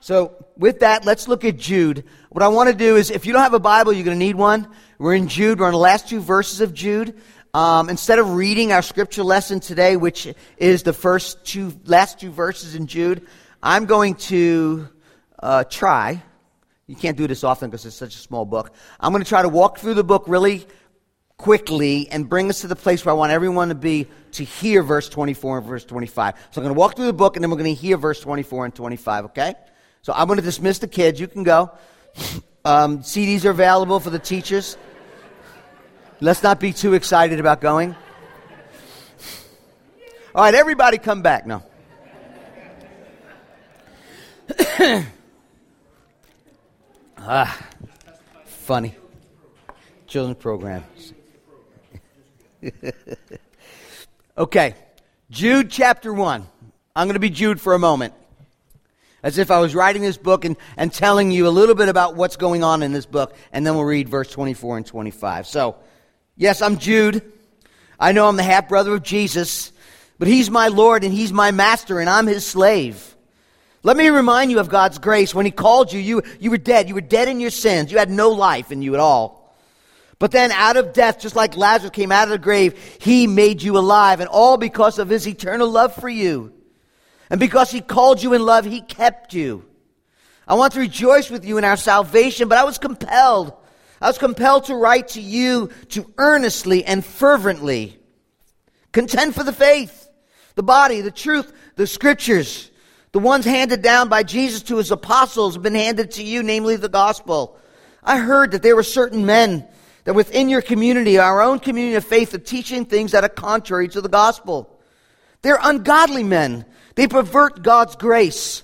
So, with that, let's look at Jude. What I want to do is, if you don't have a Bible, you're going to need one. We're in Jude. We're on the last two verses of Jude. Um, instead of reading our scripture lesson today, which is the first two, last two verses in Jude, I'm going to uh, try. You can't do this often because it's such a small book. I'm going to try to walk through the book really quickly and bring us to the place where I want everyone to be to hear verse 24 and verse 25. So I'm going to walk through the book and then we're going to hear verse 24 and 25, okay? So I'm going to dismiss the kids. You can go. Um, CDs are available for the teachers. Let's not be too excited about going. All right, everybody come back now. ah, funny. Children's program. okay, Jude chapter 1. I'm going to be Jude for a moment. As if I was writing this book and, and telling you a little bit about what's going on in this book, and then we'll read verse 24 and 25. So, yes, I'm Jude. I know I'm the half brother of Jesus, but he's my Lord and he's my master, and I'm his slave. Let me remind you of God's grace. When he called you, you, you were dead. You were dead in your sins. You had no life in you at all. But then out of death, just like Lazarus came out of the grave, he made you alive, and all because of his eternal love for you. And because he called you in love, he kept you. I want to rejoice with you in our salvation, but I was compelled. I was compelled to write to you to earnestly and fervently contend for the faith, the body, the truth, the scriptures. The ones handed down by Jesus to his apostles have been handed to you, namely the gospel. I heard that there were certain men that within your community, our own community of faith, are teaching things that are contrary to the gospel. They're ungodly men. They pervert God's grace,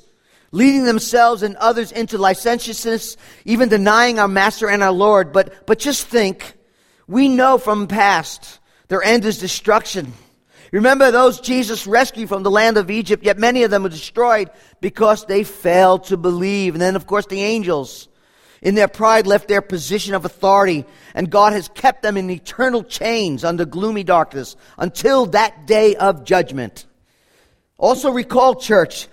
leading themselves and others into licentiousness, even denying our Master and our Lord. But, but just think, we know from past their end is destruction. Remember those Jesus rescued from the land of Egypt, yet many of them were destroyed because they failed to believe. And then, of course, the angels in their pride left their position of authority, and God has kept them in eternal chains under gloomy darkness until that day of judgment. Also recall, church,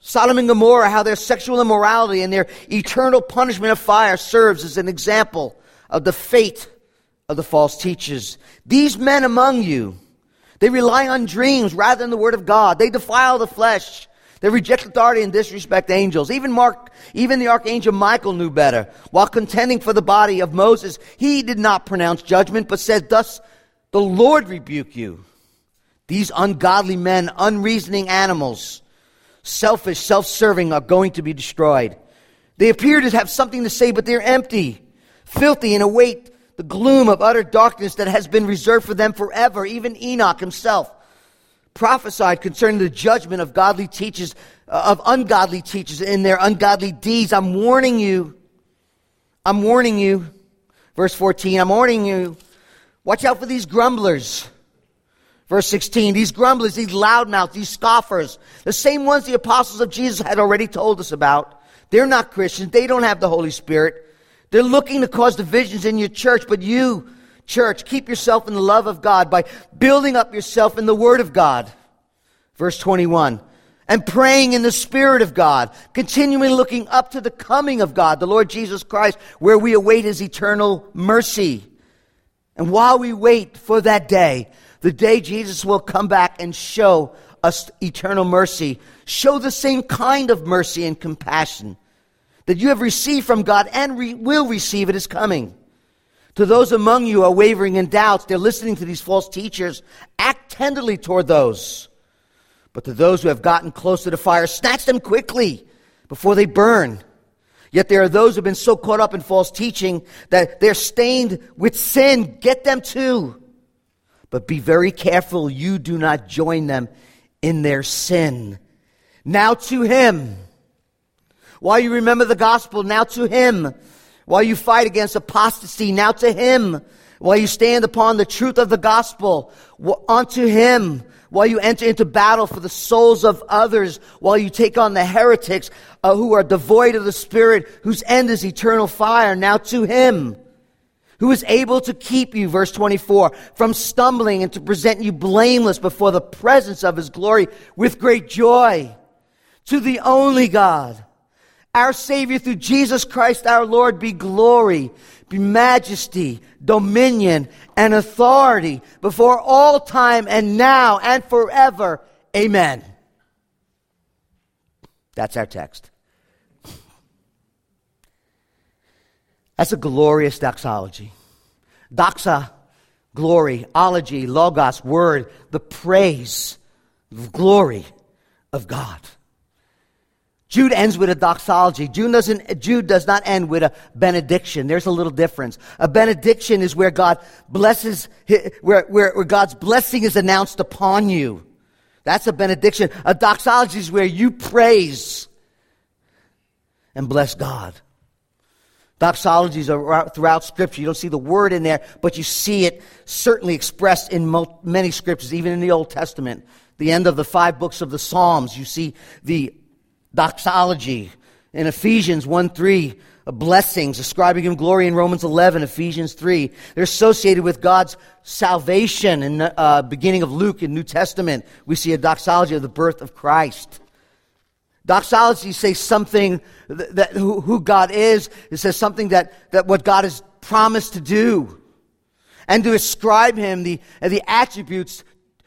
Sodom and Gomorrah, how their sexual immorality and their eternal punishment of fire serves as an example of the fate of the false teachers. These men among you, they rely on dreams rather than the word of God. They defile the flesh. They reject authority and disrespect angels. Even Mark, even the archangel Michael knew better. While contending for the body of Moses, he did not pronounce judgment, but said, thus the Lord rebuke you. These ungodly men, unreasoning animals, selfish, self-serving are going to be destroyed. They appear to have something to say, but they're empty, filthy, and await the gloom of utter darkness that has been reserved for them forever. Even Enoch himself prophesied concerning the judgment of godly teachers, uh, of ungodly teachers in their ungodly deeds. I'm warning you. I'm warning you. Verse 14, I'm warning you. Watch out for these grumblers. Verse 16, these grumblers, these loudmouths, these scoffers, the same ones the apostles of Jesus had already told us about. They're not Christians. They don't have the Holy Spirit. They're looking to cause divisions in your church, but you, Church, keep yourself in the love of God by building up yourself in the Word of God. Verse 21. And praying in the Spirit of God, continually looking up to the coming of God, the Lord Jesus Christ, where we await His eternal mercy. And while we wait for that day, the day Jesus will come back and show us eternal mercy, show the same kind of mercy and compassion that you have received from God and re- will receive at His coming. To those among you who are wavering in doubts, they're listening to these false teachers. Act tenderly toward those. But to those who have gotten close to the fire, snatch them quickly before they burn. Yet there are those who have been so caught up in false teaching that they're stained with sin. Get them too. But be very careful you do not join them in their sin. Now to him. While you remember the gospel, now to him while you fight against apostasy, now to Him. While you stand upon the truth of the gospel, unto Him. While you enter into battle for the souls of others, while you take on the heretics uh, who are devoid of the Spirit, whose end is eternal fire, now to Him who is able to keep you, verse 24, from stumbling and to present you blameless before the presence of his glory with great joy. To the only God our Savior through Jesus Christ our Lord be glory, be majesty, dominion, and authority before all time and now and forever. Amen. That's our text. That's a glorious doxology. Doxa, glory, ology, logos, word, the praise, the glory of God. Jude ends with a doxology. Jude, doesn't, Jude does not end with a benediction. There's a little difference. A benediction is where God blesses, where, where, where God's blessing is announced upon you. That's a benediction. A doxology is where you praise and bless God. Doxologies are throughout Scripture. You don't see the word in there, but you see it certainly expressed in many Scriptures, even in the Old Testament. The end of the five books of the Psalms, you see the doxology. In Ephesians 1 3, blessings, ascribing him glory in Romans 11, Ephesians 3. They're associated with God's salvation. In the uh, beginning of Luke in New Testament, we see a doxology of the birth of Christ. Doxology says something that, that who, who, God is. It says something that, that what God has promised to do. And to ascribe him the, the attributes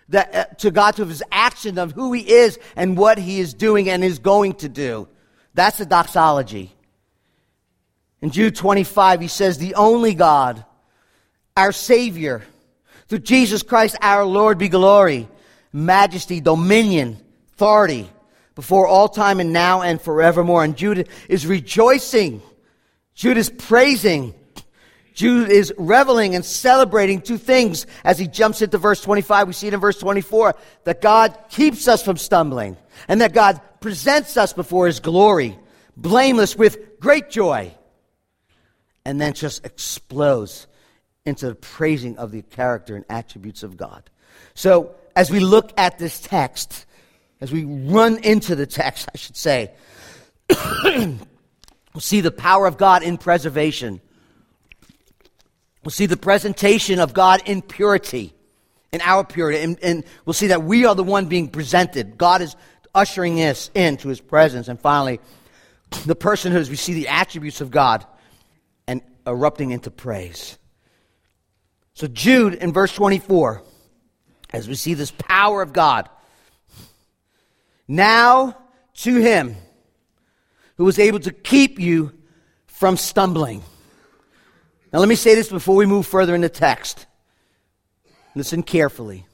that, uh, to God, to his action of who he is and what he is doing and is going to do. That's the doxology. In Jude 25, he says, The only God, our Savior, through Jesus Christ our Lord be glory, majesty, dominion, authority, before all time and now and forevermore. And Jude is rejoicing. Jude is praising Jude is reveling and celebrating two things as he jumps into verse 25. We see it in verse 24 that God keeps us from stumbling and that God presents us before his glory, blameless with great joy. And then just explodes into the praising of the character and attributes of God. So, as we look at this text, as we run into the text, I should say, we'll see the power of God in preservation. We'll see the presentation of God in purity, in our purity. And, and, we'll see that we are the one being presented. God is ushering us into his presence. And finally, the personhood as we see the attributes of God and erupting into praise. So, Jude in verse 24, as we see this power of God, now to him who was able to keep you from stumbling now, let me say this before we move further in the text. Listen carefully.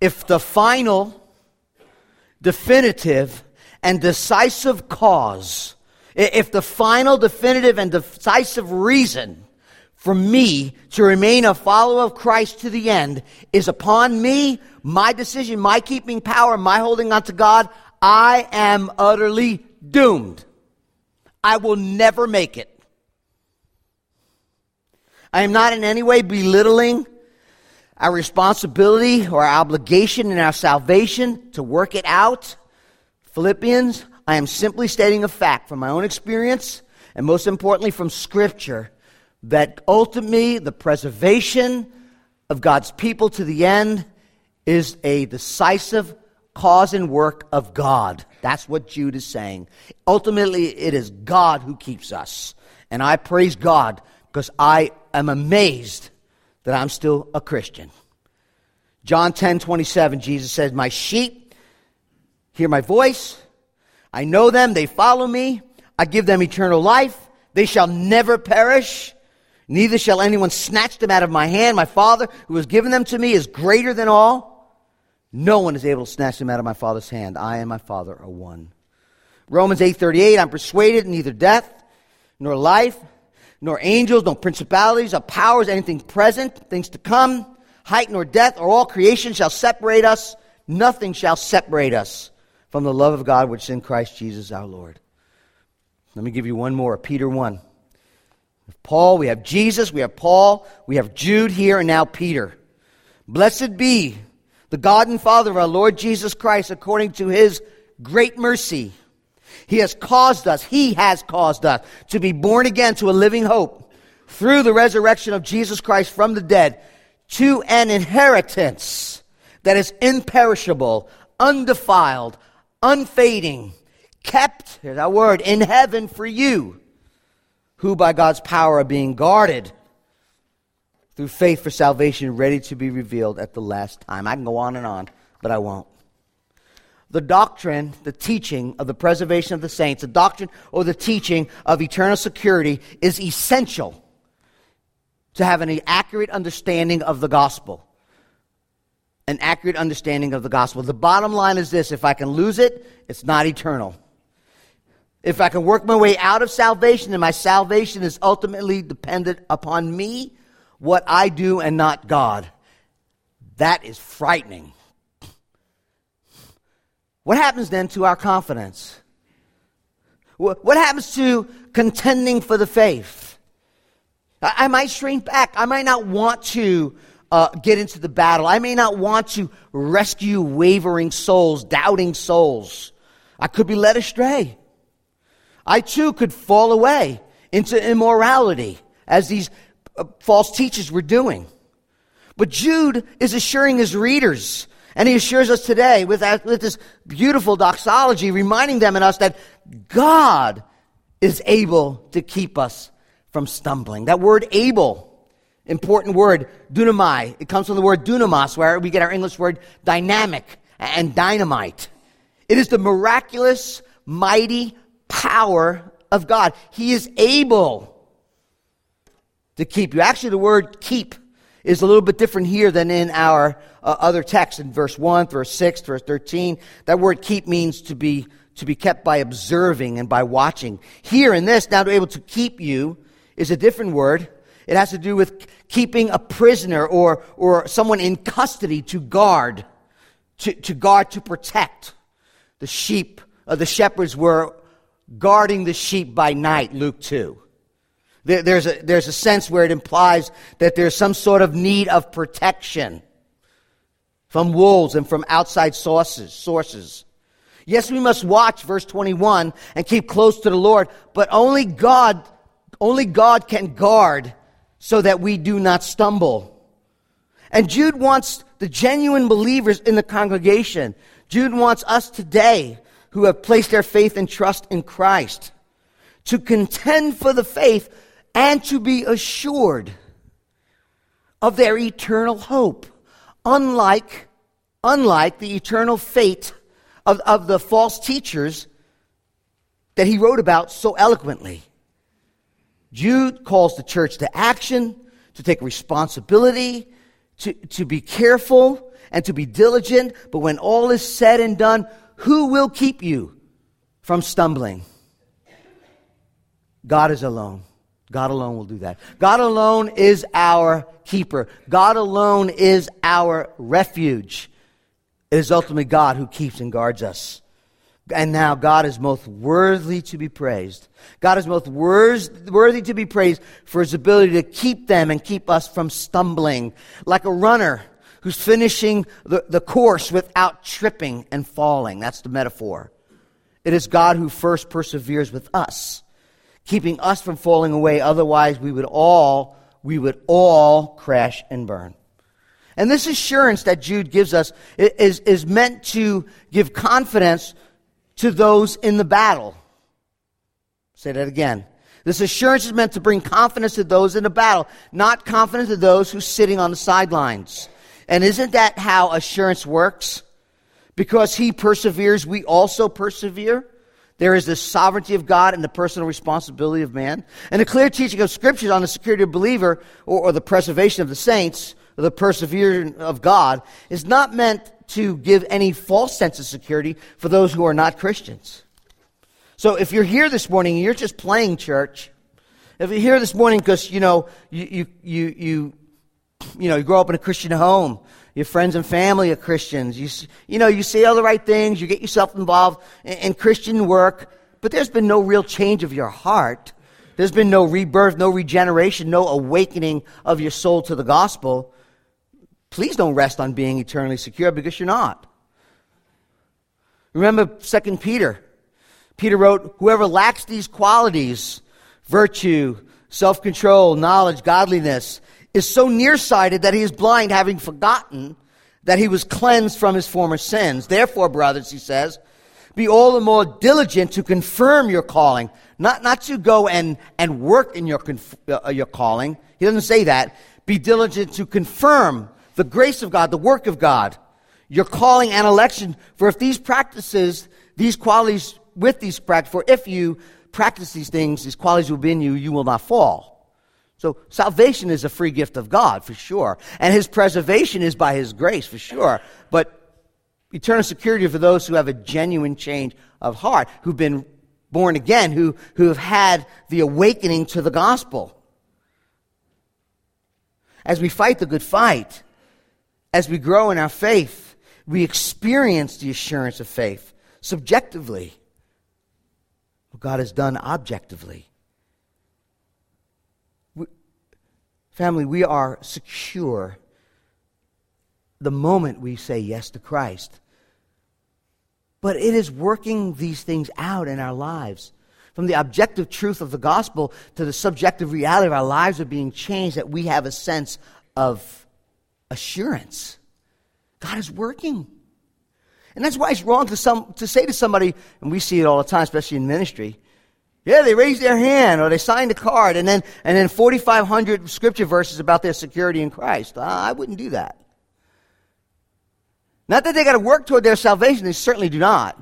If the final, definitive, and decisive cause, if the final, definitive, and decisive reason for me to remain a follower of Christ to the end is upon me, my decision, my keeping power, my holding on to God, I am utterly doomed. I will never make it. I am not in any way belittling our responsibility or our obligation in our salvation to work it out. Philippians, I am simply stating a fact from my own experience and most importantly from Scripture that ultimately the preservation of God's people to the end is a decisive cause and work of God. That's what Jude is saying. Ultimately, it is God who keeps us. And I praise God because I am amazed that I'm still a Christian. John 10 27, Jesus says, My sheep hear my voice. I know them. They follow me. I give them eternal life. They shall never perish. Neither shall anyone snatch them out of my hand. My Father, who has given them to me, is greater than all. No one is able to snatch them out of my Father's hand. I and my Father are one. Romans 8:38 I'm persuaded neither death nor life nor angels, nor principalities, or powers, anything present, things to come, height nor depth, or all creation shall separate us. Nothing shall separate us from the love of God which is in Christ Jesus our Lord. Let me give you one more. Peter 1. Paul, we have Jesus, we have Paul, we have Jude here, and now Peter. Blessed be the God and Father of our Lord Jesus Christ according to his great mercy he has caused us, He has caused us to be born again to a living hope through the resurrection of Jesus Christ from the dead to an inheritance that is imperishable, undefiled, unfading, kept, here's that word, in heaven for you, who by God's power are being guarded through faith for salvation, ready to be revealed at the last time. I can go on and on, but I won't. The doctrine, the teaching of the preservation of the saints, the doctrine or the teaching of eternal security is essential to have an accurate understanding of the gospel. An accurate understanding of the gospel. The bottom line is this if I can lose it, it's not eternal. If I can work my way out of salvation and my salvation is ultimately dependent upon me, what I do and not God, that is frightening. What happens then to our confidence? What happens to contending for the faith? I might shrink back. I might not want to uh, get into the battle. I may not want to rescue wavering souls, doubting souls. I could be led astray. I too could fall away into immorality as these uh, false teachers were doing. But Jude is assuring his readers, and he assures us today with, with this beautiful doxology, reminding them and us that God is able to keep us from stumbling. That word able, important word, dunamai. It comes from the word dunamos, where we get our English word dynamic and dynamite. It is the miraculous, mighty power of God. He is able to keep you. Actually, the word keep is a little bit different here than in our uh, other texts in verse 1, verse 6, verse 13. That word keep means to be, to be kept by observing and by watching. Here in this, now to able to keep you is a different word. It has to do with keeping a prisoner or, or someone in custody to guard, to, to guard, to protect. The sheep, uh, the shepherds were guarding the sheep by night, Luke 2. There's a, there's a sense where it implies that there's some sort of need of protection from wolves and from outside sources, sources. Yes, we must watch, verse 21, and keep close to the Lord, but only God, only God can guard so that we do not stumble. And Jude wants the genuine believers in the congregation. Jude wants us today who have placed their faith and trust in Christ to contend for the faith and to be assured of their eternal hope, unlike, unlike the eternal fate of, of the false teachers that he wrote about so eloquently. Jude calls the church to action, to take responsibility, to, to be careful, and to be diligent. But when all is said and done, who will keep you from stumbling? God is alone. God alone will do that. God alone is our keeper. God alone is our refuge. It is ultimately God who keeps and guards us. And now God is most worthy to be praised. God is most worthy to be praised for his ability to keep them and keep us from stumbling. Like a runner who's finishing the, the course without tripping and falling. That's the metaphor. It is God who first perseveres with us keeping us from falling away. Otherwise, we would all, we would all crash and burn. And this assurance that Jude gives us is, is meant to give confidence to those in the battle. Say that again. This assurance is meant to bring confidence to those in the battle, not confidence to those who's sitting on the sidelines. And isn't that how assurance works? Because he perseveres, we also persevere. There is the sovereignty of God and the personal responsibility of man. And the clear teaching of scriptures on the security of believer or, or the preservation of the saints, or the perseverance of God, is not meant to give any false sense of security for those who are not Christians. So if you're here this morning and you're just playing church, if you're here this morning because, you know, you, you, you, you, you know, you grow up in a Christian home, your friends and family are Christians. You, you know, you say all the right things, you get yourself involved in, in Christian work, but there's been no real change of your heart. There's been no rebirth, no regeneration, no awakening of your soul to the gospel. Please don't rest on being eternally secure because you're not. Remember 2 Peter. Peter wrote, Whoever lacks these qualities, virtue, self control, knowledge, godliness, is so nearsighted that he is blind, having forgotten that he was cleansed from his former sins. Therefore, brothers, he says, Be all the more diligent to confirm your calling. Not, not to go and, and work in your, conf- uh, your calling. He doesn't say that. Be diligent to confirm the grace of God, the work of God, your calling and election. For if these practices, these qualities with these practices, for if you practice these things, these qualities will be in you, you will not fall. So salvation is a free gift of God, for sure. And his preservation is by his grace, for sure. But eternal security for those who have a genuine change of heart, who've been born again, who, who have had the awakening to the gospel. As we fight the good fight, as we grow in our faith, we experience the assurance of faith subjectively. What God has done objectively. We, family, we are secure the moment we say yes to Christ. But it is working these things out in our lives. From the objective truth of the gospel to the subjective reality of our lives are being changed, that we have a sense of assurance. God is working. And that's why it's wrong to, some, to say to somebody, and we see it all the time, especially in ministry, yeah, they raised their hand or they signed a card, and then, and then 4,500 scripture verses about their security in Christ. Uh, I wouldn't do that. Not that they got to work toward their salvation, they certainly do not.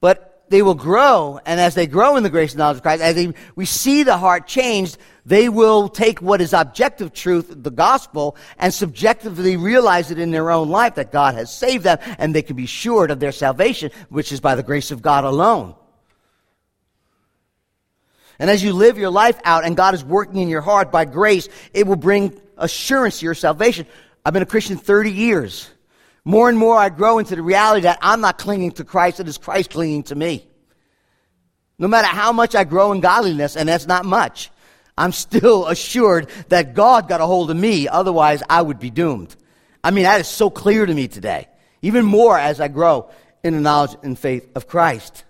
But they will grow, and as they grow in the grace and knowledge of Christ, as they, we see the heart changed, they will take what is objective truth, the gospel, and subjectively realize it in their own life that God has saved them, and they can be assured of their salvation, which is by the grace of God alone. And as you live your life out and God is working in your heart by grace, it will bring assurance to your salvation. I've been a Christian 30 years. More and more I grow into the reality that I'm not clinging to Christ, it is Christ clinging to me. No matter how much I grow in godliness, and that's not much, I'm still assured that God got a hold of me, otherwise I would be doomed. I mean, that is so clear to me today. Even more as I grow in the knowledge and faith of Christ.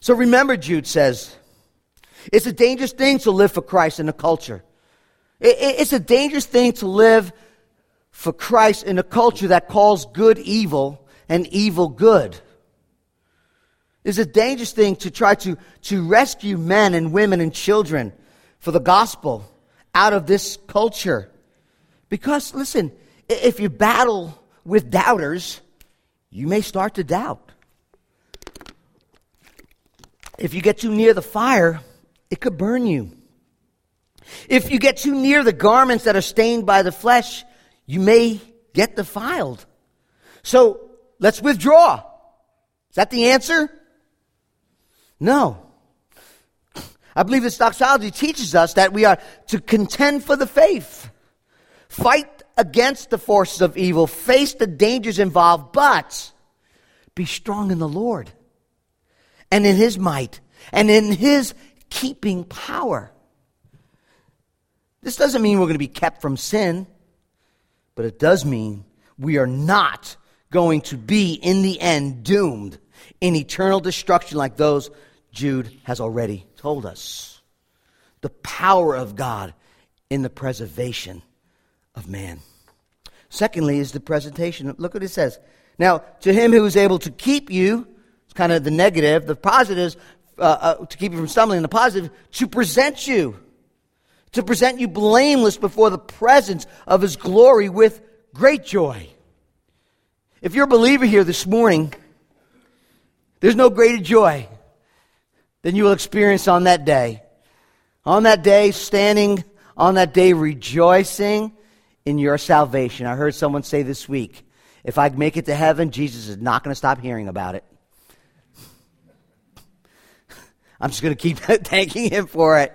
So remember, Jude says, it's a dangerous thing to live for Christ in a culture. It's a dangerous thing to live for Christ in a culture that calls good evil and evil good. It's a dangerous thing to try to, to rescue men and women and children for the gospel out of this culture. Because, listen, if you battle with doubters, you may start to doubt. If you get too near the fire, it could burn you. If you get too near the garments that are stained by the flesh, you may get defiled. So let's withdraw. Is that the answer? No. I believe this doxology teaches us that we are to contend for the faith, fight against the forces of evil, face the dangers involved, but be strong in the Lord and in His might and in His keeping power. This doesn't mean we're going to be kept from sin. But it does mean we are not going to be, in the end, doomed in eternal destruction like those Jude has already told us. The power of God in the preservation of man. Secondly, is the presentation. Look what it says. Now, to him who is able to keep you, it's kind of the negative. The positive is uh, uh, to keep you from stumbling. In the positive, to present you to present you blameless before the presence of his glory with great joy. If you're a believer here this morning, there's no greater joy than you will experience on that day. On that day, standing on that day, rejoicing in your salvation. I heard someone say this week if I make it to heaven, Jesus is not going to stop hearing about it. I'm just going to keep thanking him for it.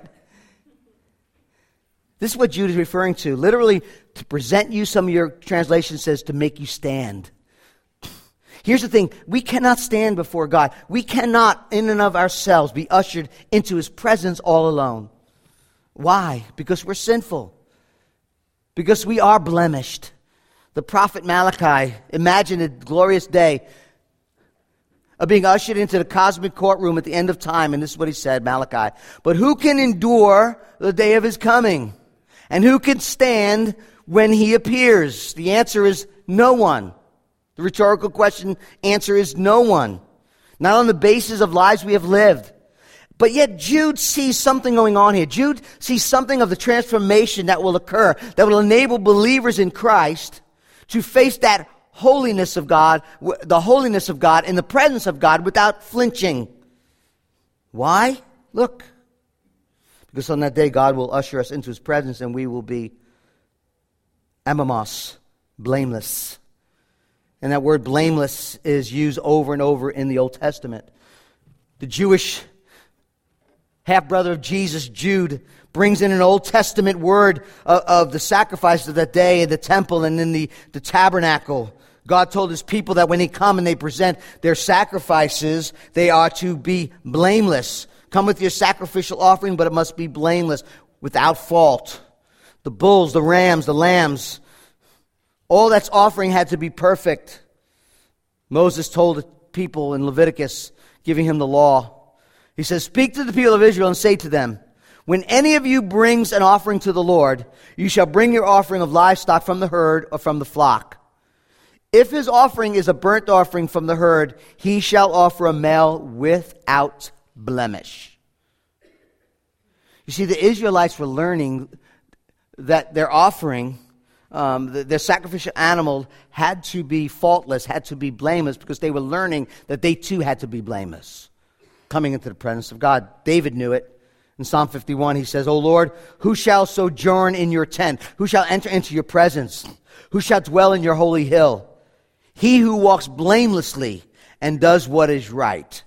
This is what Jude is referring to. Literally, to present you, some of your translation says to make you stand. Here's the thing we cannot stand before God. We cannot, in and of ourselves, be ushered into His presence all alone. Why? Because we're sinful. Because we are blemished. The prophet Malachi imagined a glorious day of being ushered into the cosmic courtroom at the end of time, and this is what he said, Malachi. But who can endure the day of his coming? And who can stand when he appears? The answer is no one. The rhetorical question answer is no one. not on the basis of lives we have lived. But yet Jude sees something going on here. Jude sees something of the transformation that will occur, that will enable believers in Christ to face that holiness of God, the holiness of God in the presence of God without flinching. Why? Look. Because on that day, God will usher us into his presence and we will be amamos, blameless. And that word blameless is used over and over in the Old Testament. The Jewish half brother of Jesus, Jude, brings in an Old Testament word of, of the sacrifice of that day in the temple and in the, the tabernacle. God told his people that when they come and they present their sacrifices, they are to be blameless. Come with your sacrificial offering, but it must be blameless, without fault. The bulls, the rams, the lambs, all that's offering had to be perfect. Moses told the people in Leviticus, giving him the law. He says, Speak to the people of Israel and say to them, When any of you brings an offering to the Lord, you shall bring your offering of livestock from the herd or from the flock. If his offering is a burnt offering from the herd, he shall offer a male without blemish. You see, the Israelites were learning that their offering, um, their sacrificial animal, had to be faultless, had to be blameless, because they were learning that they too had to be blameless coming into the presence of God. David knew it. In Psalm 51, he says, O Lord, who shall sojourn in your tent? Who shall enter into your presence? Who shall dwell in your holy hill? He who walks blamelessly and does what is right.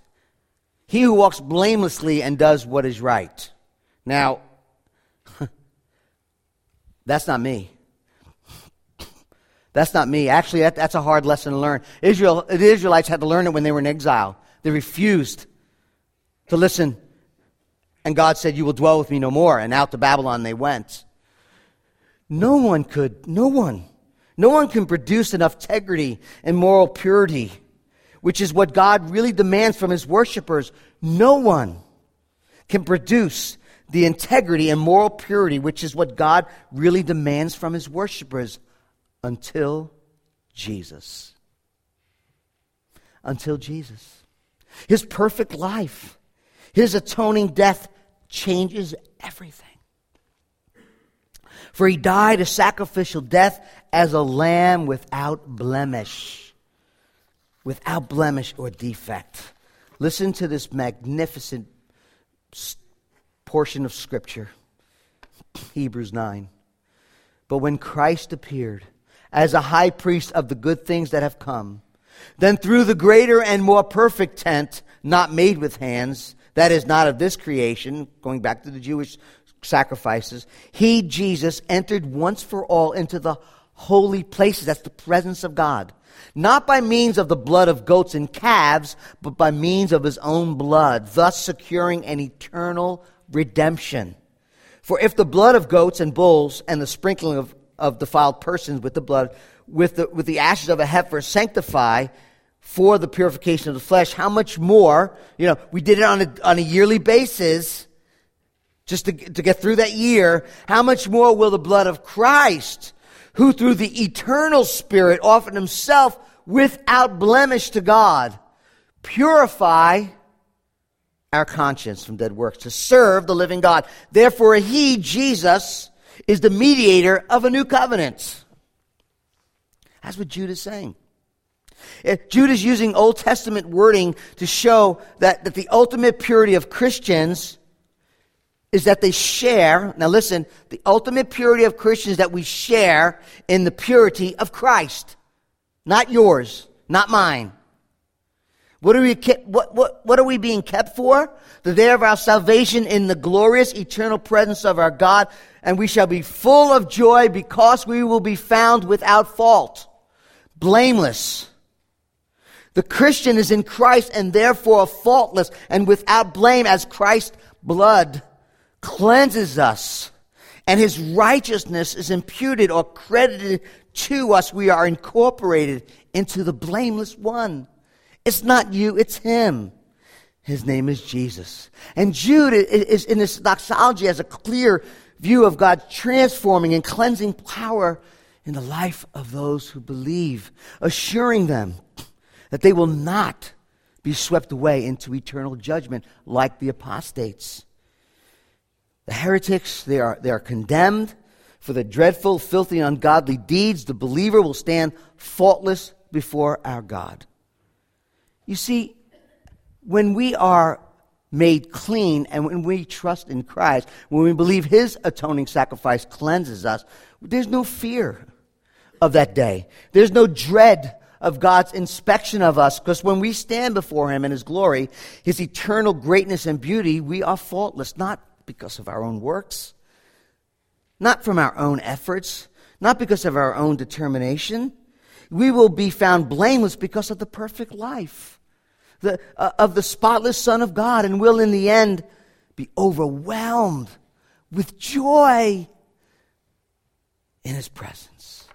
He who walks blamelessly and does what is right. Now, that's not me. That's not me. Actually, that, that's a hard lesson to learn. Israel, the Israelites had to learn it when they were in exile. They refused to listen. And God said, You will dwell with me no more. And out to Babylon they went. No one could, no one no one can produce enough integrity and moral purity, which is what God really demands from his worshipers. No one can produce the integrity and moral purity, which is what God really demands from his worshipers until Jesus. Until Jesus. His perfect life, his atoning death changes everything. For he died a sacrificial death as a lamb without blemish. Without blemish or defect. Listen to this magnificent portion of Scripture Hebrews 9. But when Christ appeared as a high priest of the good things that have come, then through the greater and more perfect tent, not made with hands, that is not of this creation, going back to the Jewish sacrifices, he, Jesus, entered once for all into the holy places. That's the presence of God. Not by means of the blood of goats and calves, but by means of his own blood, thus securing an eternal redemption. For if the blood of goats and bulls and the sprinkling of, of defiled persons with the blood, with the, with the ashes of a heifer sanctify for the purification of the flesh, how much more, you know, we did it on a, on a yearly basis, just to, to get through that year, how much more will the blood of Christ, who through the eternal Spirit offered himself without blemish to God, purify our conscience from dead works to serve the living God. Therefore, he, Jesus, is the mediator of a new covenant. That's what Jude is saying. Eh, Jude is using Old Testament wording to show that, that the ultimate purity of Christians is that they share, now listen, the ultimate purity of Christians that we share in the purity of Christ. Not yours, not mine. What are we, what, what, what are we being kept for? The day of our salvation in the glorious eternal presence of our God, and we shall be full of joy because we will be found without fault, blameless. The Christian is in Christ and therefore faultless and without blame as Christ's blood cleanses us, and his righteousness is imputed or credited to us. We are incorporated into the blameless one. It's not you, it's him. His name is Jesus. And Jude is in this doxology has a clear view of God's transforming and cleansing power in the life of those who believe, assuring them that they will not be swept away into eternal judgment like the apostates. The heretics, they are, they are condemned for the dreadful, filthy, and ungodly deeds. The believer will stand faultless before our God. You see, when we are made clean and when we trust in Christ, when we believe His atoning sacrifice cleanses us, there's no fear of that day. There's no dread of God's inspection of us because when we stand before Him in His glory, His eternal greatness and beauty, we are faultless, not because of our own works, not from our own efforts, not because of our own determination. We will be found blameless because of the perfect life the, uh, of the spotless Son of God and will in the end be overwhelmed with joy in His presence.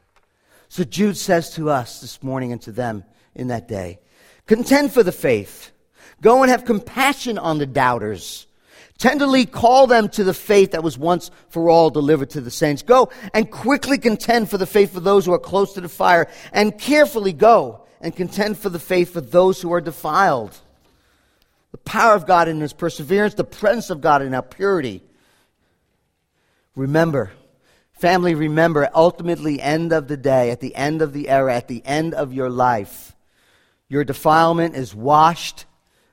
So Jude says to us this morning and to them in that day contend for the faith, go and have compassion on the doubters Tenderly call them to the faith that was once for all delivered to the saints. Go and quickly contend for the faith for those who are close to the fire, and carefully go and contend for the faith for those who are defiled. The power of God in His perseverance, the presence of God in our purity. Remember, family, remember, ultimately, end of the day, at the end of the era, at the end of your life, your defilement is washed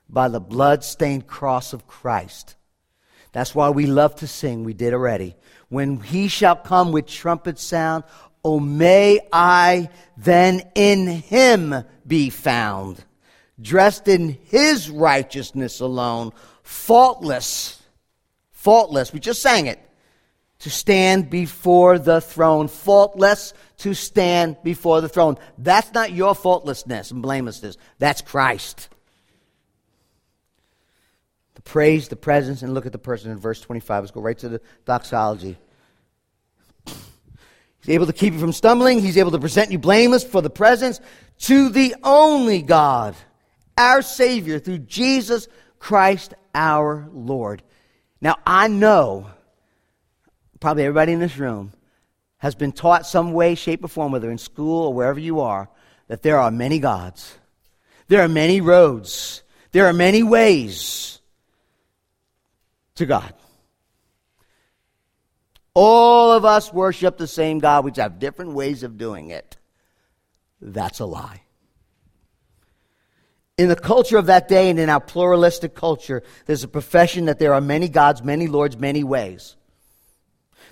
by the blood-stained cross of Christ. That's why we love to sing. We did already. When he shall come with trumpet sound, oh, may I then in him be found, dressed in his righteousness alone, faultless, faultless. We just sang it. To stand before the throne, faultless to stand before the throne. That's not your faultlessness and blamelessness. That's Christ praise, the presence, and look at the person in verse 25. Let's go right to the doxology. He's able to keep you from stumbling. He's able to present you blameless for the presence to the only God, our Savior, through Jesus Christ our Lord. Now, I know probably everybody in this room has been taught some way, shape, or form, whether in school or wherever you are, that there are many gods. There are many roads. There are many ways to God. All of us worship the same God, we just have different ways of doing it. That's a lie. In the culture of that day and in our pluralistic culture, there's a profession that there are many gods, many lords, many ways.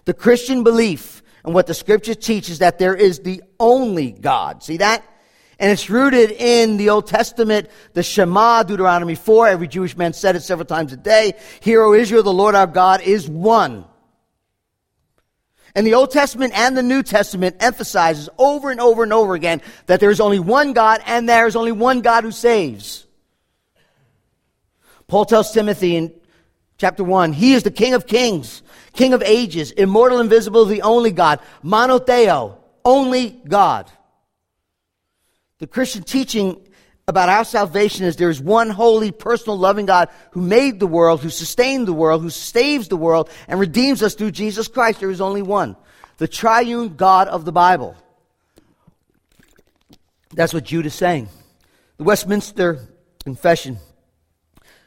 The Christian belief and what the scripture teaches that there is the only God. See that? And it's rooted in the Old Testament, the Shema, Deuteronomy 4. Every Jewish man said it several times a day. Hear, O Israel, the Lord our God is one. And the Old Testament and the New Testament emphasizes over and over and over again that there is only one God and there is only one God who saves. Paul tells Timothy in chapter 1, He is the King of kings, King of ages, immortal, invisible, the only God, monotheo, only God. The Christian teaching about our salvation is there is one holy, personal, loving God who made the world, who sustained the world, who saves the world, and redeems us through Jesus Christ. There is only one. The triune God of the Bible. That's what Jude is saying. The Westminster Confession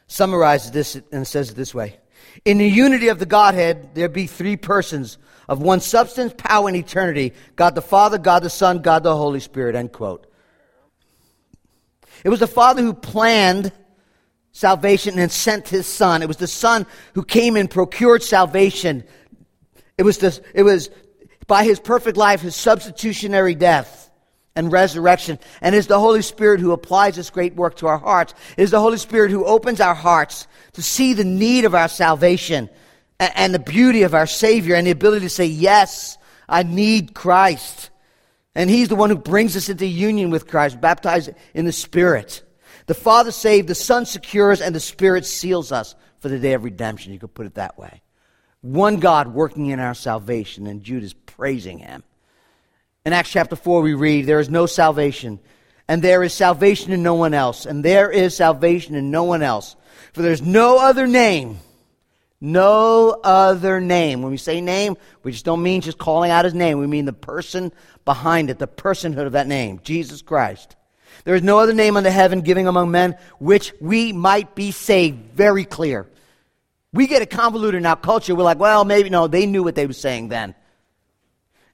summarizes this and says it this way In the unity of the Godhead, there be three persons of one substance, power, and eternity God the Father, God the Son, God the Holy Spirit. End quote. It was the Father who planned salvation and sent his Son. It was the Son who came and procured salvation. It was, the, it was by his perfect life, his substitutionary death and resurrection. And it is the Holy Spirit who applies this great work to our hearts. It is the Holy Spirit who opens our hearts to see the need of our salvation and, and the beauty of our Savior and the ability to say, Yes, I need Christ. And He's the one who brings us into union with Christ, baptized in the Spirit. The Father saved, the Son secures, and the Spirit seals us for the day of redemption. You could put it that way. One God working in our salvation, and Jude is praising Him. In Acts chapter 4, we read, There is no salvation, and there is salvation in no one else, and there is salvation in no one else. For there's no other name no other name. When we say name, we just don't mean just calling out his name. We mean the person behind it, the personhood of that name, Jesus Christ. There is no other name under heaven giving among men which we might be saved. Very clear. We get it convoluted in our culture. We're like, well, maybe, no, they knew what they were saying then.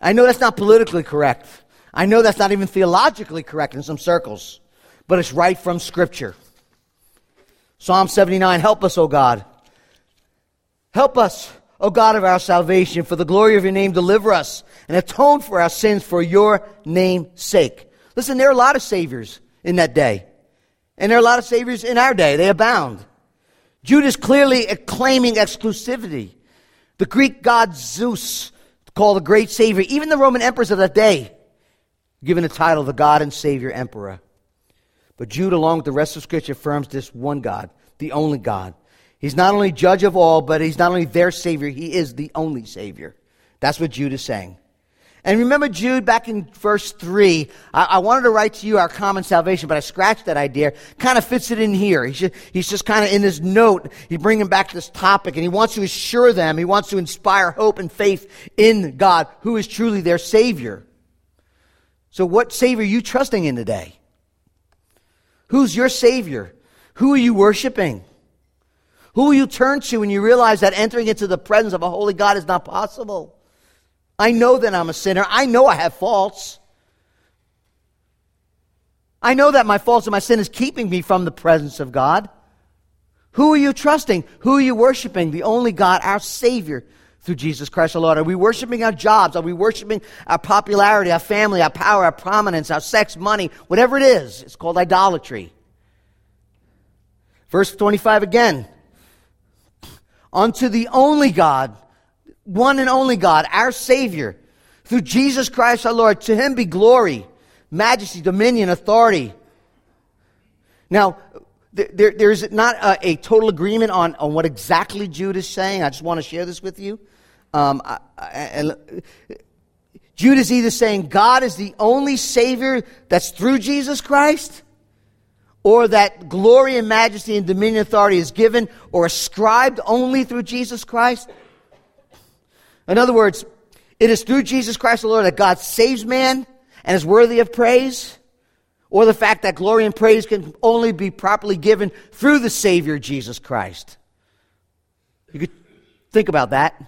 I know that's not politically correct. I know that's not even theologically correct in some circles, but it's right from Scripture. Psalm 79 Help us, O God. Help us, O God of our salvation, for the glory of your name, deliver us and atone for our sins for your name's sake. Listen, there are a lot of saviors in that day, and there are a lot of saviors in our day. They abound. Jude is clearly claiming exclusivity. The Greek god Zeus, called the great savior, even the Roman emperors of that day, given the title the God and Savior Emperor. But Jude, along with the rest of Scripture, affirms this one God, the only God. He's not only judge of all, but he's not only their Savior, he is the only Savior. That's what Jude is saying. And remember Jude back in verse 3. I, I, wanted to write to you our common salvation, but I scratched that idea. Kind of fits it in here. He's just, he's just kind of in his note. He's bringing back this topic and he wants to assure them. He wants to inspire hope and faith in God, who is truly their Savior. So what Savior are you trusting in today? Who's your Savior? Who are you worshiping? Who will you turn to when you realize that entering into the presence of a holy God is not possible? I know that I'm a sinner. I know I have faults. I know that my faults and my sin is keeping me from the presence of God. Who are you trusting? Who are you worshiping? The only God, our Savior, through Jesus Christ our Lord. Are we worshiping our jobs? Are we worshiping our popularity, our family, our power, our prominence, our sex, money, whatever it is? It's called idolatry. Verse 25 again. Unto the only God one and only God, our Savior, through Jesus Christ our Lord. To him be glory, majesty, dominion, authority. Now, there, there's not a, a, total agreement on, on what exactly Jude is saying. I just want to share this with you. Um, I, I, Jude is either saying God is the only Savior that's through Jesus Christ, or that glory and majesty and dominion authority is given or ascribed only through Jesus Christ. In other words, it is through Jesus Christ the Lord that God saves man and is worthy of praise, or the fact that glory and praise can only be properly given through the Savior Jesus Christ. You could think about that.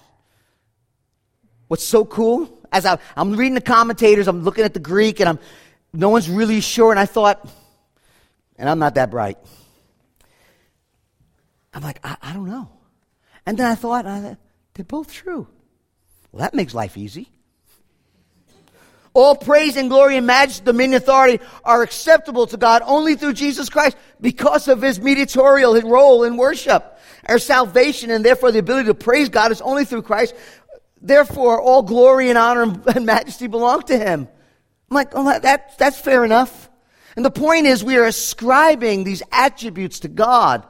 What's so cool? As I, am reading the commentators, I'm looking at the Greek, and I'm no one's really sure, and I thought, and I'm not that bright. I'm like, I, I don't know. And then I thought, uh, they're both true. Well, that makes life easy. All praise and glory and majesty, dominion, authority are acceptable to God only through Jesus Christ because of his mediatorial role in worship. Our salvation and therefore the ability to praise God is only through Christ. Therefore, all glory and honor and majesty belong to him. I'm like, oh, that, that's fair enough. And the point is, we are ascribing these attributes to God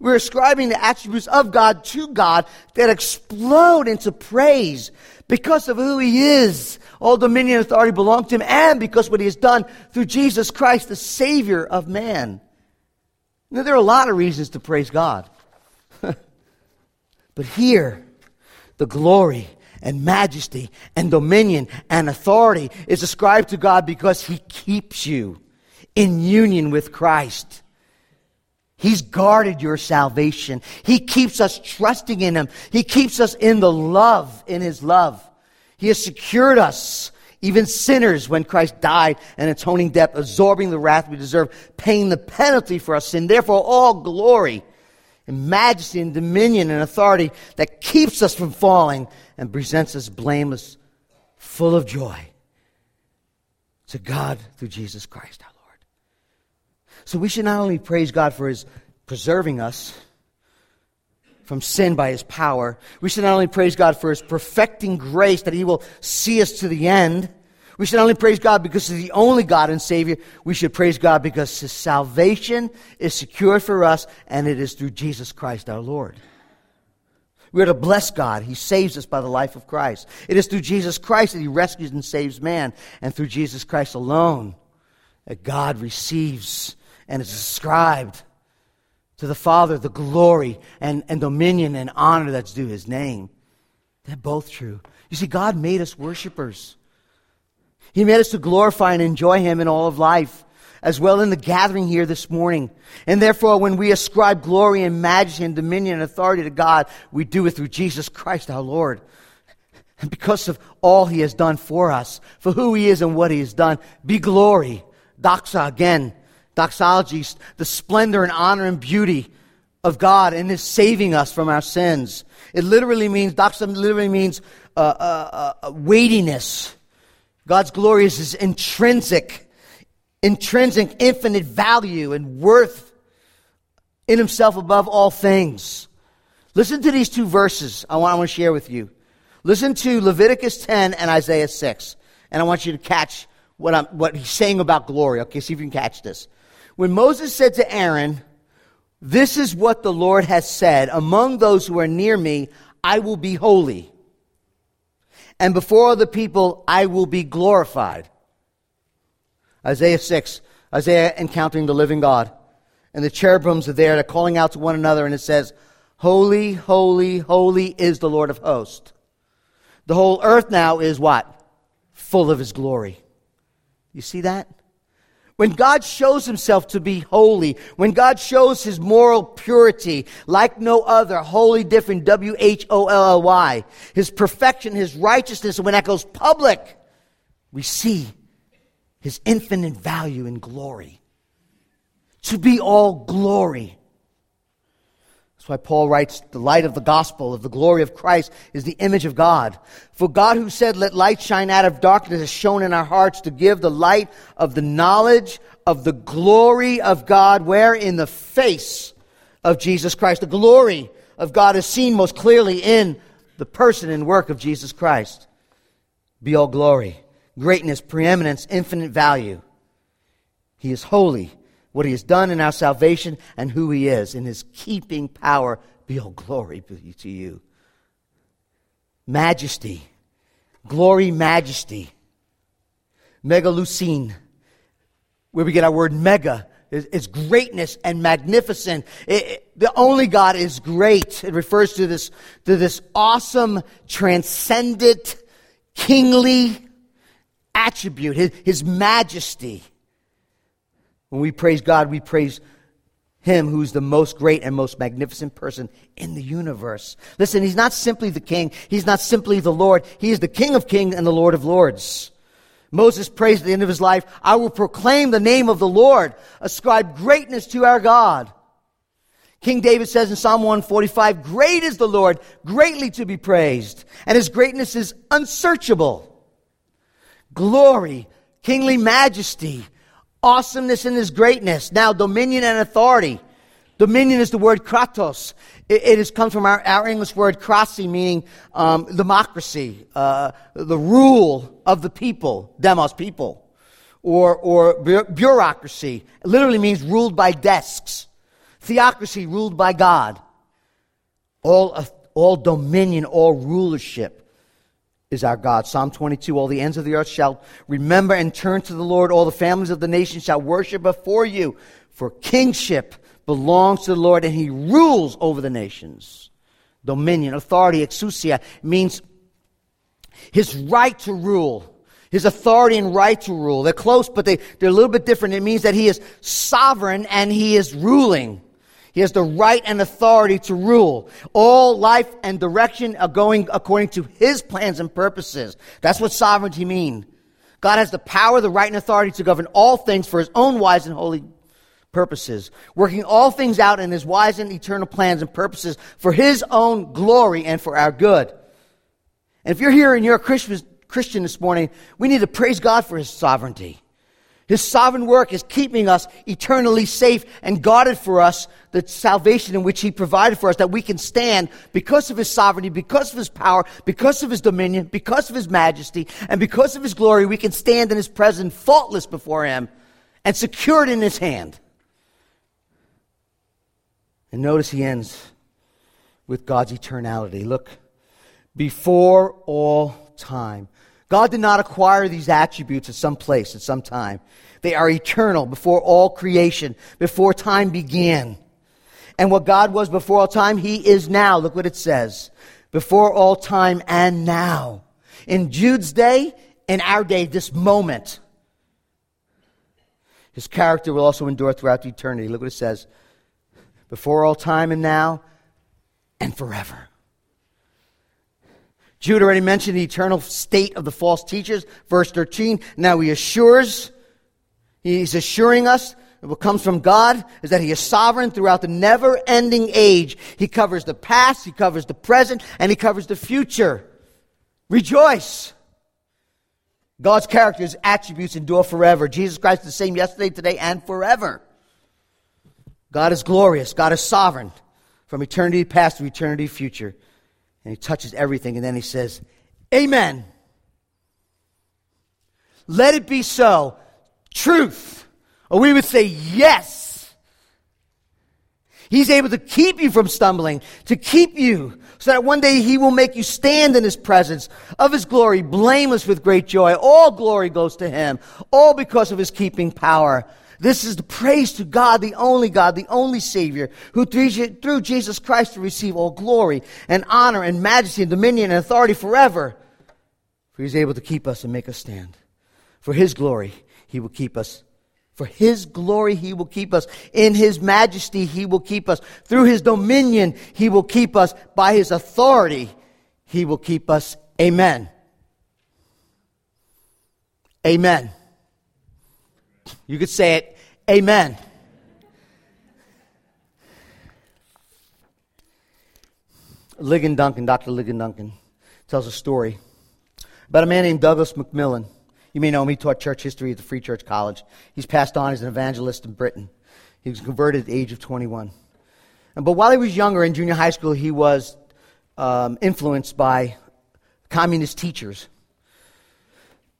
we're ascribing the attributes of God to God that explode into praise because of who He is. All dominion and authority belong to Him and because what He has done through Jesus Christ, the Savior of man. Now, there are a lot of reasons to praise God. but here, the glory and majesty and dominion and authority is ascribed to God because He keeps you in union with Christ. He's guarded your salvation. He keeps us trusting in Him. He keeps us in the love, in His love. He has secured us, even sinners, when Christ died an atoning death, absorbing the wrath we deserve, paying the penalty for our sin. Therefore, all glory and majesty and dominion and authority that keeps us from falling and presents us blameless, full of joy to God through Jesus Christ our Lord. So we should not only praise God for his preserving us from sin by his power, we should not only praise God for his perfecting grace that he will see us to the end. We should not only praise God because he's the only God and Savior. We should praise God because his salvation is secured for us and it is through Jesus Christ our Lord. We are to bless God. He saves us by the life of Christ. It is through Jesus Christ that He rescues and saves man, and through Jesus Christ alone that God receives and is ascribed to the Father the glory and, and dominion and honor that's due his name. They're both true. You see, God made us worshipers. He made us to glorify and enjoy Him in all of life, as well in the gathering here this morning. And therefore, when we ascribe glory and majesty and dominion and authority to God, we do it through Jesus Christ our Lord. And because of all He has done for us, for who He is and what He has done, be glory. Doxa again. Doxology, the splendor and honor and beauty of God and His saving us from our sins. It literally means, doxa literally means uh, uh, uh, weightiness God's glory is intrinsic, intrinsic, infinite value and worth in himself above all things. Listen to these two verses I want, I want to share with you. Listen to Leviticus 10 and Isaiah 6. And I want you to catch what, I'm, what he's saying about glory. Okay, see if you can catch this. When Moses said to Aaron, This is what the Lord has said, among those who are near me, I will be holy and before all the people I will be glorified. Isaiah 6, Isaiah encountering the living God. And the cherubims are there, they're calling out to one another, and it says, Holy, holy, holy is the Lord of hosts. The whole earth now is what? Full of his glory. You see that? When God shows himself to be holy, when God shows his moral purity like no other, holy, different, W H O L L Y, his perfection, his righteousness, and when that goes public, we see his infinite value and glory. To be all glory. That's why Paul writes, the light of the gospel, of the glory of Christ, is the image of God. For God who said, let light shine out of darkness, has shown in our hearts to give the light of the knowledge of the glory of God, where in the face of Jesus Christ. The glory of God is seen most clearly in the person and work of Jesus Christ. Be all glory, greatness, preeminence, infinite value. He is holy what he has done in our salvation and who he is. In his keeping power, be all glory be to you. Majesty, glory, majesty. Megalosune, where we get our word mega, is, greatness and magnificent. It, it, the only God is great. It refers to this, to this awesome, transcendent, kingly attribute, his, his majesty. When we praise God, we praise him who's the most great and most magnificent person in the universe. Listen, he's not simply the king. He's not simply the Lord. He is the king of kings and the Lord of lords. Moses prays at the end of his life, I will proclaim the name of the Lord, ascribe greatness to our God. King David says in Psalm 145, great is the Lord, greatly to be praised, and his greatness is unsearchable. Glory, kingly majesty, awesomeness in his greatness. Now, dominion and authority. Dominion is the word kratos. It, it has come from our, our English word krasi, meaning um, democracy, uh, the rule of the people, demos, people. Or, or bureaucracy. It literally means ruled by desks. Theocracy, ruled by God. All, all dominion, all rulership is our God. Psalm 22 All the ends of the earth shall remember and turn to the Lord. All the families of the nations shall worship before you. For kingship belongs to the Lord, and he rules over the nations. Dominion, authority, exousia means his right to rule. His authority and right to rule. They're close, but they, they're a little bit different. It means that he is sovereign and he is ruling. He has the right and authority to rule. All life and direction are going according to His plans and purposes. That's what sovereignty means. God has the power, the right, and authority to govern all things for His own wise and holy purposes, working all things out in His wise and eternal plans and purposes for His own glory and for our good. And if you're here and you're a Christian this morning, we need to praise God for His sovereignty. His sovereign work is keeping us eternally safe and guarded for us the salvation in which He provided for us that we can stand because of His sovereignty, because of His power, because of His dominion, because of His majesty, and because of His glory. We can stand in His presence faultless before Him and secured in His hand. And notice He ends with God's eternality. Look, before all time. God did not acquire these attributes at some place, at some time. They are eternal before all creation, before time began. And what God was before all time, He is now. Look what it says. Before all time and now. In Jude's day in our day, this moment. His character will also endure throughout eternity. Look what it says before all time and now and forever. Jude already mentioned the eternal state of the false teachers. Verse 13. Now he assures, he's assuring us that what comes from God is that he is sovereign throughout the never ending age. He covers the past, he covers the present, and he covers the future. Rejoice. God's character, his attributes endure forever. Jesus Christ is the same yesterday, today, and forever. God is glorious. God is sovereign from eternity past to eternity future. And he touches everything, and then he says, Amen. Let it be so. Truth. Or we would say, Yes. He's able to keep you from stumbling, to keep you, so that one day he will make you stand in his presence of his glory, blameless with great joy. All glory goes to him, all because of his keeping power. This is the praise to God, the only God, the only Savior, who through Jesus Christ to receive all glory and honor and majesty and dominion and authority forever. For He's able to keep us and make us stand. For His glory, He will keep us. For His glory, He will keep us. In His majesty, He will keep us. Through His dominion, He will keep us. By His authority, He will keep us. Amen. Amen. You could say it, Amen. Ligon Duncan, Dr. Ligon Duncan, tells a story about a man named Douglas MacMillan. You may know him. He taught church history at the Free Church College. He's passed on as an evangelist in Britain. He was converted at the age of 21. But while he was younger in junior high school, he was um, influenced by communist teachers.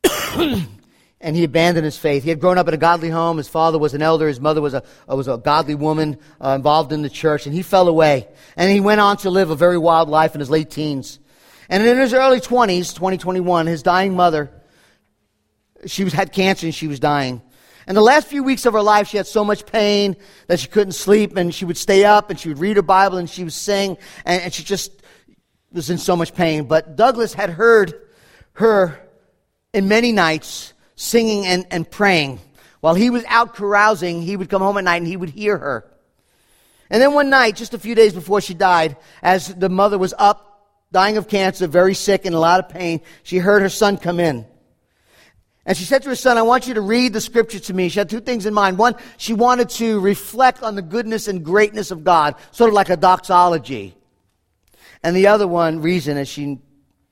and he abandoned his faith. He had grown up in a godly home. His father was an elder. His mother was a, uh, was a godly woman uh, involved in the church, and he fell away. And he went on to live a very wild life in his late teens. And in his early 20s, 2021, his dying mother, she was, had cancer and she was dying. And the last few weeks of her life, she had so much pain that she couldn't sleep, and she would stay up and she would read her Bible and she would sing, and, and she just was in so much pain. But Douglas had heard her in many nights singing and, and praying. While he was out carousing, he would come home at night and he would hear her. And then one night, just a few days before she died, as the mother was up, dying of cancer, very sick and a lot of pain, she heard her son come in. And she said to her son, I want you to read the scripture to me. She had two things in mind. One, she wanted to reflect on the goodness and greatness of God, sort of like a doxology. And the other one, reason, as she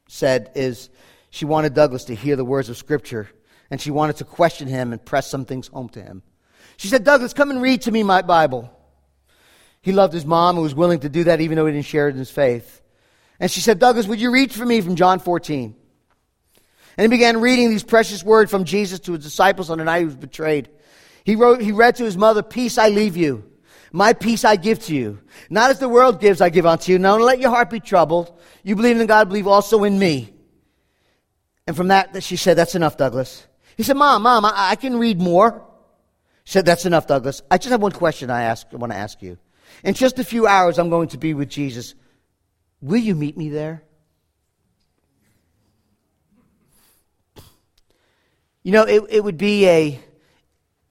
said, is she wanted Douglas to hear the words of scripture and she wanted to question him and press some things home to him. She said, Douglas, come and read to me my Bible. He loved his mom and was willing to do that even though he didn't share in his faith. And she said, Douglas, would you read for me from John 14? And he began reading these precious words from Jesus to his disciples on the night he was betrayed. He, wrote, he read to his mother, Peace I leave you. My peace I give to you. Not as the world gives, I give unto you. Now let your heart be troubled. You believe in God, believe also in me. And from that, she said, That's enough, Douglas. He said, Mom, Mom, I, I can read more. She said, That's enough, Douglas. I just have one question I, ask, I want to ask you. In just a few hours, I'm going to be with Jesus. Will you meet me there? You know, it, it would be a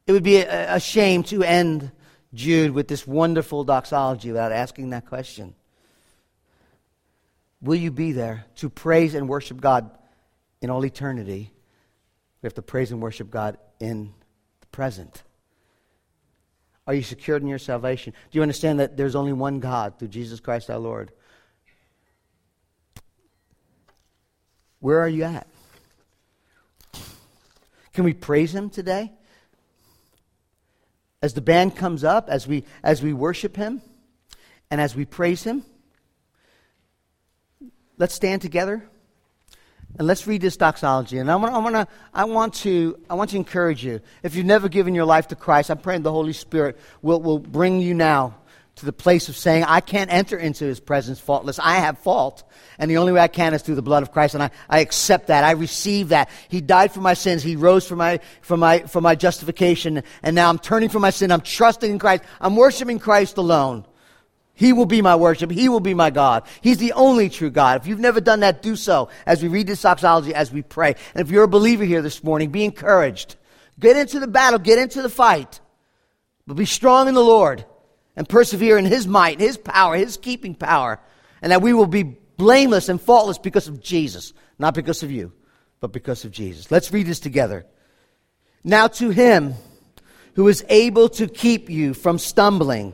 it would be a, a shame to end Jude with this wonderful doxology without asking that question. Will you be there to praise and worship God in all eternity? We have to praise and worship God in the present. Are you secured in your salvation? Do you understand that there's only one God through Jesus Christ our Lord? Where are you at? Can we praise him today? As the band comes up, as we as we worship him and as we praise him, let's stand together. And let's read this doxology. And I want, I, want to, I, want to, I want to encourage you. If you've never given your life to Christ, I'm praying the Holy Spirit will, will bring you now to the place of saying, I can't enter into his presence faultless. I have fault. And the only way I can is through the blood of Christ. And I, I accept that. I receive that. He died for my sins. He rose for my, for, my, for my justification. And now I'm turning from my sin. I'm trusting in Christ. I'm worshiping Christ alone. He will be my worship. He will be my God. He's the only true God. If you've never done that, do so as we read this doxology, as we pray. And if you're a believer here this morning, be encouraged. Get into the battle, get into the fight, but be strong in the Lord and persevere in His might, His power, His keeping power, and that we will be blameless and faultless because of Jesus, not because of you, but because of Jesus. Let's read this together. Now to Him who is able to keep you from stumbling